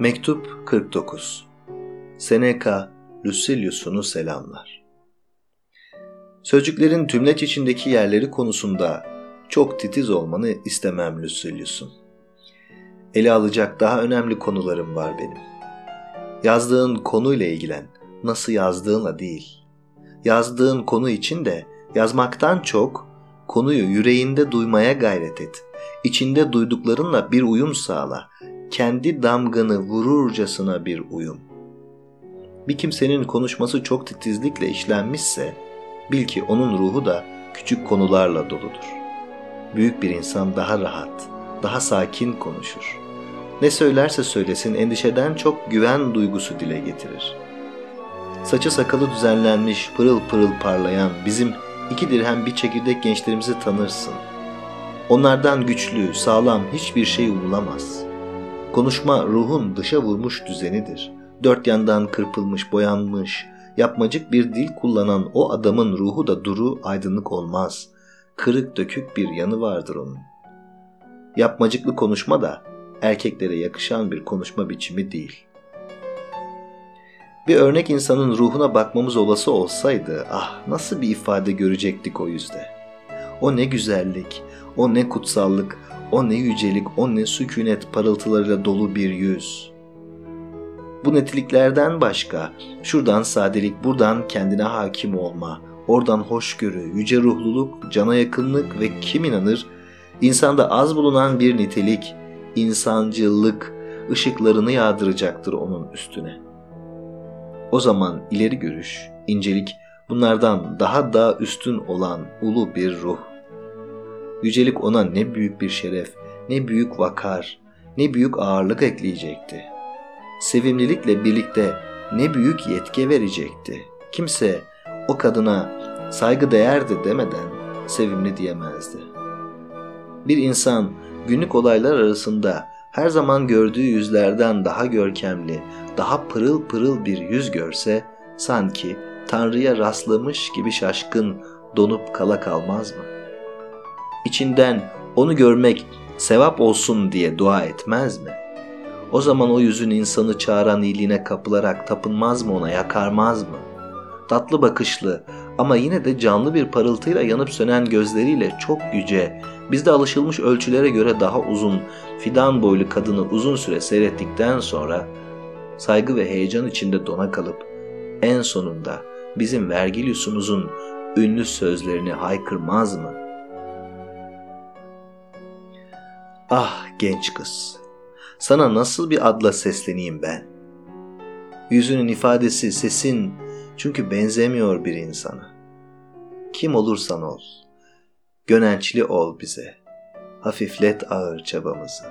Mektup 49 Seneca Lucilius'unu selamlar. Sözcüklerin tümleç içindeki yerleri konusunda çok titiz olmanı istemem Lucilius'un. Ele alacak daha önemli konularım var benim. Yazdığın konuyla ilgilen, nasıl yazdığınla değil. Yazdığın konu için de yazmaktan çok konuyu yüreğinde duymaya gayret et. İçinde duyduklarınla bir uyum sağla kendi damganı vururcasına bir uyum. Bir kimsenin konuşması çok titizlikle işlenmişse bil ki onun ruhu da küçük konularla doludur. Büyük bir insan daha rahat, daha sakin konuşur. Ne söylerse söylesin endişeden çok güven duygusu dile getirir. Saçı sakalı düzenlenmiş, pırıl pırıl parlayan bizim iki dirhem bir çekirdek gençlerimizi tanırsın. Onlardan güçlü, sağlam hiçbir şey umulamaz.'' Konuşma ruhun dışa vurmuş düzenidir. Dört yandan kırpılmış, boyanmış, yapmacık bir dil kullanan o adamın ruhu da duru, aydınlık olmaz. Kırık dökük bir yanı vardır onun. Yapmacıklı konuşma da erkeklere yakışan bir konuşma biçimi değil. Bir örnek insanın ruhuna bakmamız olası olsaydı, ah nasıl bir ifade görecektik o yüzde. O ne güzellik, o ne kutsallık, o ne yücelik, o ne sükunet parıltılarıyla dolu bir yüz. Bu netiliklerden başka, şuradan sadelik, buradan kendine hakim olma, oradan hoşgörü, yüce ruhluluk, cana yakınlık ve kim inanır, insanda az bulunan bir nitelik, insancılık ışıklarını yağdıracaktır onun üstüne. O zaman ileri görüş, incelik bunlardan daha da üstün olan ulu bir ruh Yücelik ona ne büyük bir şeref, ne büyük vakar, ne büyük ağırlık ekleyecekti. Sevimlilikle birlikte ne büyük yetki verecekti. Kimse o kadına saygı değerdi demeden sevimli diyemezdi. Bir insan günlük olaylar arasında her zaman gördüğü yüzlerden daha görkemli, daha pırıl pırıl bir yüz görse sanki Tanrı'ya rastlamış gibi şaşkın donup kala kalmaz mı?'' İçinden onu görmek sevap olsun diye dua etmez mi? O zaman o yüzün insanı çağıran iyiliğine kapılarak tapınmaz mı ona, yakarmaz mı? Tatlı bakışlı ama yine de canlı bir parıltıyla yanıp sönen gözleriyle çok yüce, bizde alışılmış ölçülere göre daha uzun, fidan boylu kadını uzun süre seyrettikten sonra saygı ve heyecan içinde dona kalıp en sonunda bizim Vergilius'umuzun ünlü sözlerini haykırmaz mı?'' Ah genç kız, sana nasıl bir adla sesleneyim ben? Yüzünün ifadesi, sesin çünkü benzemiyor bir insana. Kim olursan ol, gönençli ol bize, hafiflet ağır çabamızı.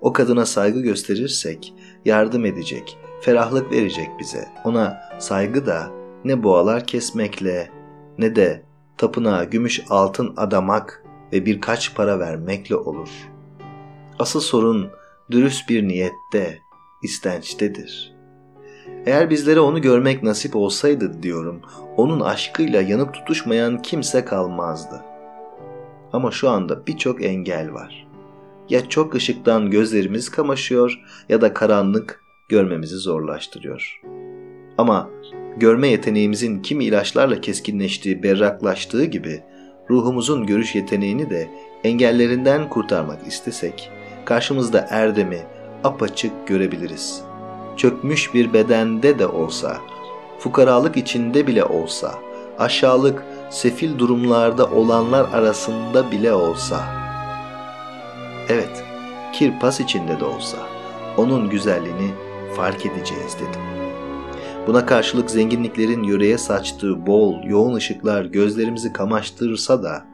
O kadına saygı gösterirsek yardım edecek, ferahlık verecek bize. Ona saygı da ne boğalar kesmekle ne de tapınağa gümüş altın adamak ve birkaç para vermekle olur. Asıl sorun dürüst bir niyette, istençtedir. Eğer bizlere onu görmek nasip olsaydı diyorum, onun aşkıyla yanıp tutuşmayan kimse kalmazdı. Ama şu anda birçok engel var. Ya çok ışıktan gözlerimiz kamaşıyor ya da karanlık görmemizi zorlaştırıyor. Ama görme yeteneğimizin kimi ilaçlarla keskinleştiği, berraklaştığı gibi ruhumuzun görüş yeteneğini de engellerinden kurtarmak istesek, karşımızda erdemi apaçık görebiliriz. Çökmüş bir bedende de olsa, fukaralık içinde bile olsa, aşağılık, sefil durumlarda olanlar arasında bile olsa. Evet, kirpas içinde de olsa, onun güzelliğini fark edeceğiz dedim. Buna karşılık zenginliklerin yöreye saçtığı bol, yoğun ışıklar gözlerimizi kamaştırırsa da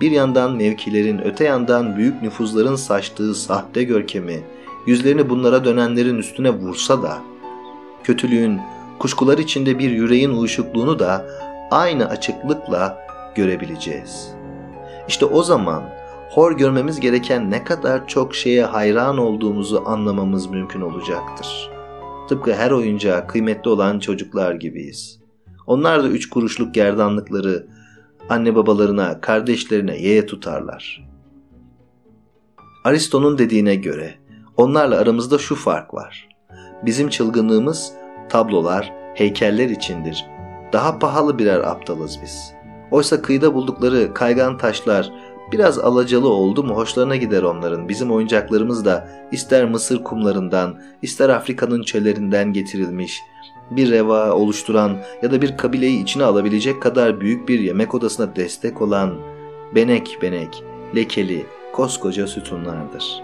bir yandan mevkilerin, öte yandan büyük nüfuzların saçtığı sahte görkemi, yüzlerini bunlara dönenlerin üstüne vursa da, kötülüğün, kuşkular içinde bir yüreğin uyuşukluğunu da aynı açıklıkla görebileceğiz. İşte o zaman hor görmemiz gereken ne kadar çok şeye hayran olduğumuzu anlamamız mümkün olacaktır.'' Tıpkı her oyuncağa kıymetli olan çocuklar gibiyiz. Onlar da üç kuruşluk gerdanlıkları anne babalarına, kardeşlerine yeye tutarlar. Aristo'nun dediğine göre Onlarla aramızda şu fark var. Bizim çılgınlığımız tablolar, heykeller içindir. Daha pahalı birer aptalız biz. Oysa kıyıda buldukları kaygan taşlar biraz alacalı oldu mu hoşlarına gider onların. Bizim oyuncaklarımız da ister Mısır kumlarından, ister Afrika'nın çöllerinden getirilmiş, bir reva oluşturan ya da bir kabileyi içine alabilecek kadar büyük bir yemek odasına destek olan benek benek, lekeli, koskoca sütunlardır.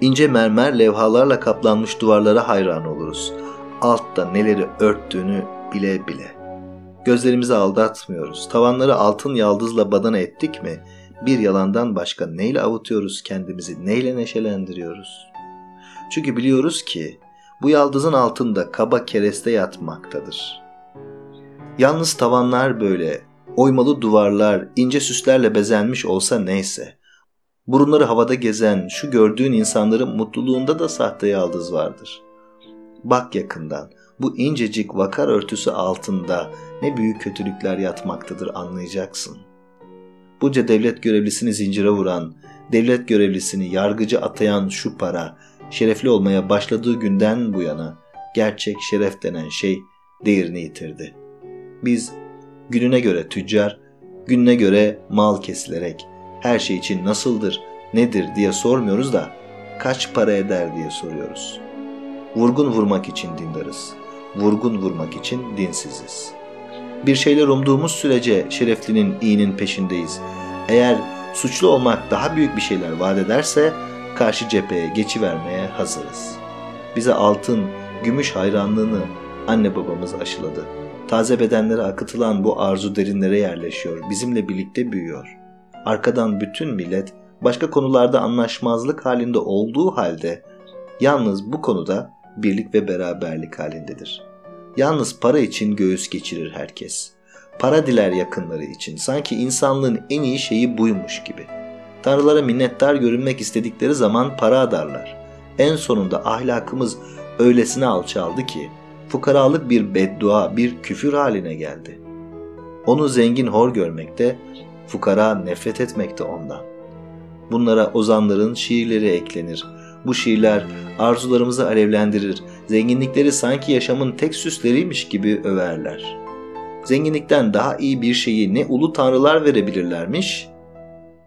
İnce mermer levhalarla kaplanmış duvarlara hayran oluruz. Altta neleri örttüğünü bile bile. Gözlerimizi aldatmıyoruz. Tavanları altın yaldızla badana ettik mi? Bir yalandan başka neyle avutuyoruz kendimizi, neyle neşelendiriyoruz? Çünkü biliyoruz ki bu yaldızın altında kaba kereste yatmaktadır. Yalnız tavanlar böyle, oymalı duvarlar, ince süslerle bezenmiş olsa neyse. Burunları havada gezen şu gördüğün insanların mutluluğunda da sahte yaldız vardır. Bak yakından, bu incecik vakar örtüsü altında ne büyük kötülükler yatmaktadır anlayacaksın. Bunca devlet görevlisini zincire vuran, devlet görevlisini yargıcı atayan şu para, şerefli olmaya başladığı günden bu yana gerçek şeref denen şey değerini yitirdi. Biz gününe göre tüccar, gününe göre mal kesilerek her şey için nasıldır, nedir diye sormuyoruz da kaç para eder diye soruyoruz. Vurgun vurmak için dindarız. Vurgun vurmak için dinsiziz. Bir şeyler umduğumuz sürece şereflinin iyinin peşindeyiz. Eğer suçlu olmak daha büyük bir şeyler vaat ederse karşı cepheye geçivermeye hazırız. Bize altın, gümüş hayranlığını anne babamız aşıladı. Taze bedenlere akıtılan bu arzu derinlere yerleşiyor, bizimle birlikte büyüyor. Arkadan bütün millet başka konularda anlaşmazlık halinde olduğu halde yalnız bu konuda birlik ve beraberlik halindedir. Yalnız para için göğüs geçirir herkes. Para diler yakınları için. Sanki insanlığın en iyi şeyi buymuş gibi.'' Tanrılara minnettar görünmek istedikleri zaman para adarlar. En sonunda ahlakımız öylesine alçaldı ki fukaralık bir beddua, bir küfür haline geldi. Onu zengin hor görmekte, fukara nefret etmekte ondan. Bunlara ozanların şiirleri eklenir. Bu şiirler arzularımızı alevlendirir. Zenginlikleri sanki yaşamın tek süsleriymiş gibi överler. Zenginlikten daha iyi bir şeyi ne ulu tanrılar verebilirlermiş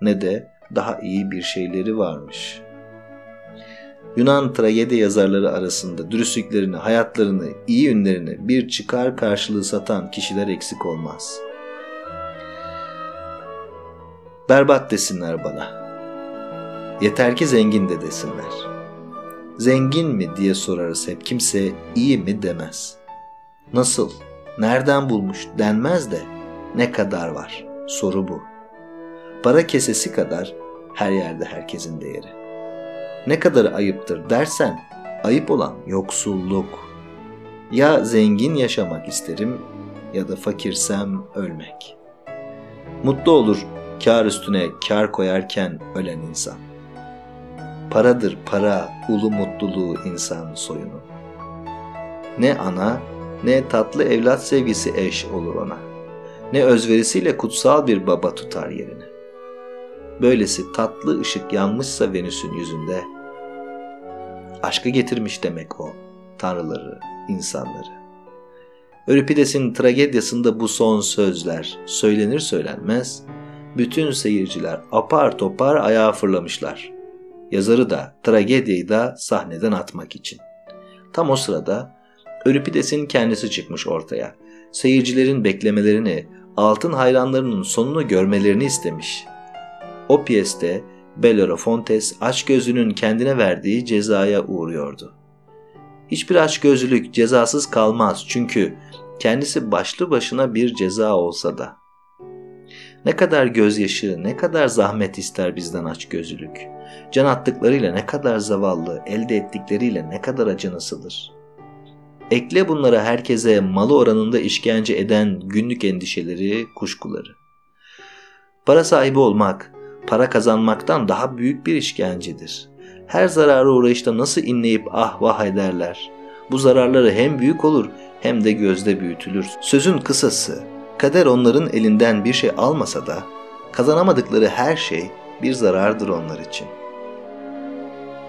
ne de daha iyi bir şeyleri varmış. Yunan tragedi yazarları arasında dürüstlüklerini, hayatlarını, iyi ünlerini bir çıkar karşılığı satan kişiler eksik olmaz. Berbat desinler bana. Yeter ki zengin de desinler. Zengin mi diye sorarız hep kimse iyi mi demez. Nasıl, nereden bulmuş denmez de ne kadar var soru bu. Para kesesi kadar her yerde herkesin değeri. Ne kadar ayıptır dersen ayıp olan yoksulluk. Ya zengin yaşamak isterim ya da fakirsem ölmek. Mutlu olur kar üstüne kar koyarken ölen insan. Paradır para, ulu mutluluğu insan soyunu. Ne ana ne tatlı evlat sevgisi eş olur ona. Ne özverisiyle kutsal bir baba tutar yerini böylesi tatlı ışık yanmışsa Venüs'ün yüzünde, aşkı getirmiş demek o, tanrıları, insanları. Euripides'in tragedyasında bu son sözler söylenir söylenmez, bütün seyirciler apar topar ayağa fırlamışlar. Yazarı da, tragedyayı da sahneden atmak için. Tam o sırada Euripides'in kendisi çıkmış ortaya. Seyircilerin beklemelerini, altın hayranlarının sonunu görmelerini istemiş. O piyeste Bellerofontes açgözlünün kendine verdiği cezaya uğruyordu. Hiçbir açgözlülük cezasız kalmaz çünkü kendisi başlı başına bir ceza olsa da. Ne kadar gözyaşı, ne kadar zahmet ister bizden açgözlülük. Can attıklarıyla ne kadar zavallı, elde ettikleriyle ne kadar acınasıdır. Ekle bunlara herkese malı oranında işkence eden günlük endişeleri, kuşkuları. Para sahibi olmak, para kazanmaktan daha büyük bir işkencedir. Her zararı uğrayışta nasıl inleyip ah vah ederler. Bu zararları hem büyük olur hem de gözde büyütülür. Sözün kısası, kader onların elinden bir şey almasa da kazanamadıkları her şey bir zarardır onlar için.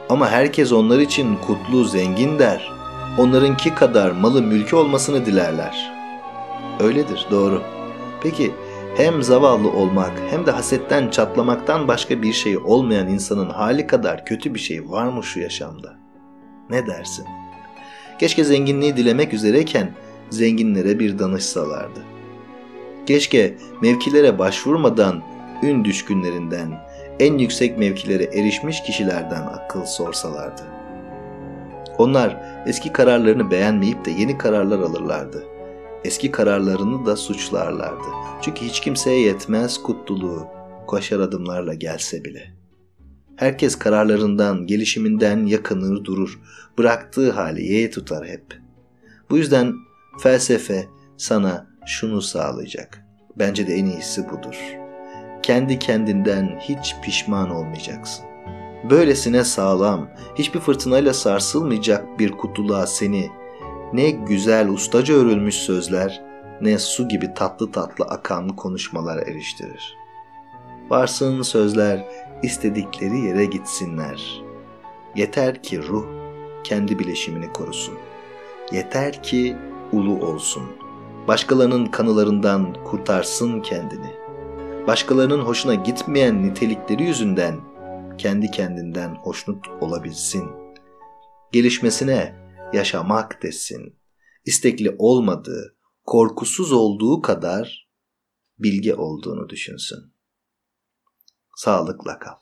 Ama herkes onlar için kutlu, zengin der. Onlarınki kadar malı mülkü olmasını dilerler. Öyledir, doğru. Peki hem zavallı olmak hem de hasetten çatlamaktan başka bir şey olmayan insanın hali kadar kötü bir şey var mı şu yaşamda? Ne dersin? Keşke zenginliği dilemek üzereyken zenginlere bir danışsalardı. Keşke mevkilere başvurmadan ün düşkünlerinden, en yüksek mevkilere erişmiş kişilerden akıl sorsalardı. Onlar eski kararlarını beğenmeyip de yeni kararlar alırlardı. Eski kararlarını da suçlarlardı. Çünkü hiç kimseye yetmez kutluluğu koşar adımlarla gelse bile. Herkes kararlarından, gelişiminden yakınır durur. Bıraktığı hali yeğe tutar hep. Bu yüzden felsefe sana şunu sağlayacak. Bence de en iyisi budur.'' kendi kendinden hiç pişman olmayacaksın. Böylesine sağlam, hiçbir fırtınayla sarsılmayacak bir kutuluğa seni ne güzel ustaca örülmüş sözler ne su gibi tatlı tatlı akan konuşmalar eriştirir. Varsın sözler istedikleri yere gitsinler. Yeter ki ruh kendi bileşimini korusun. Yeter ki ulu olsun. Başkalarının kanılarından kurtarsın kendini.'' başkalarının hoşuna gitmeyen nitelikleri yüzünden kendi kendinden hoşnut olabilsin. Gelişmesine yaşamak desin. İstekli olmadığı, korkusuz olduğu kadar bilge olduğunu düşünsün. Sağlıkla kal.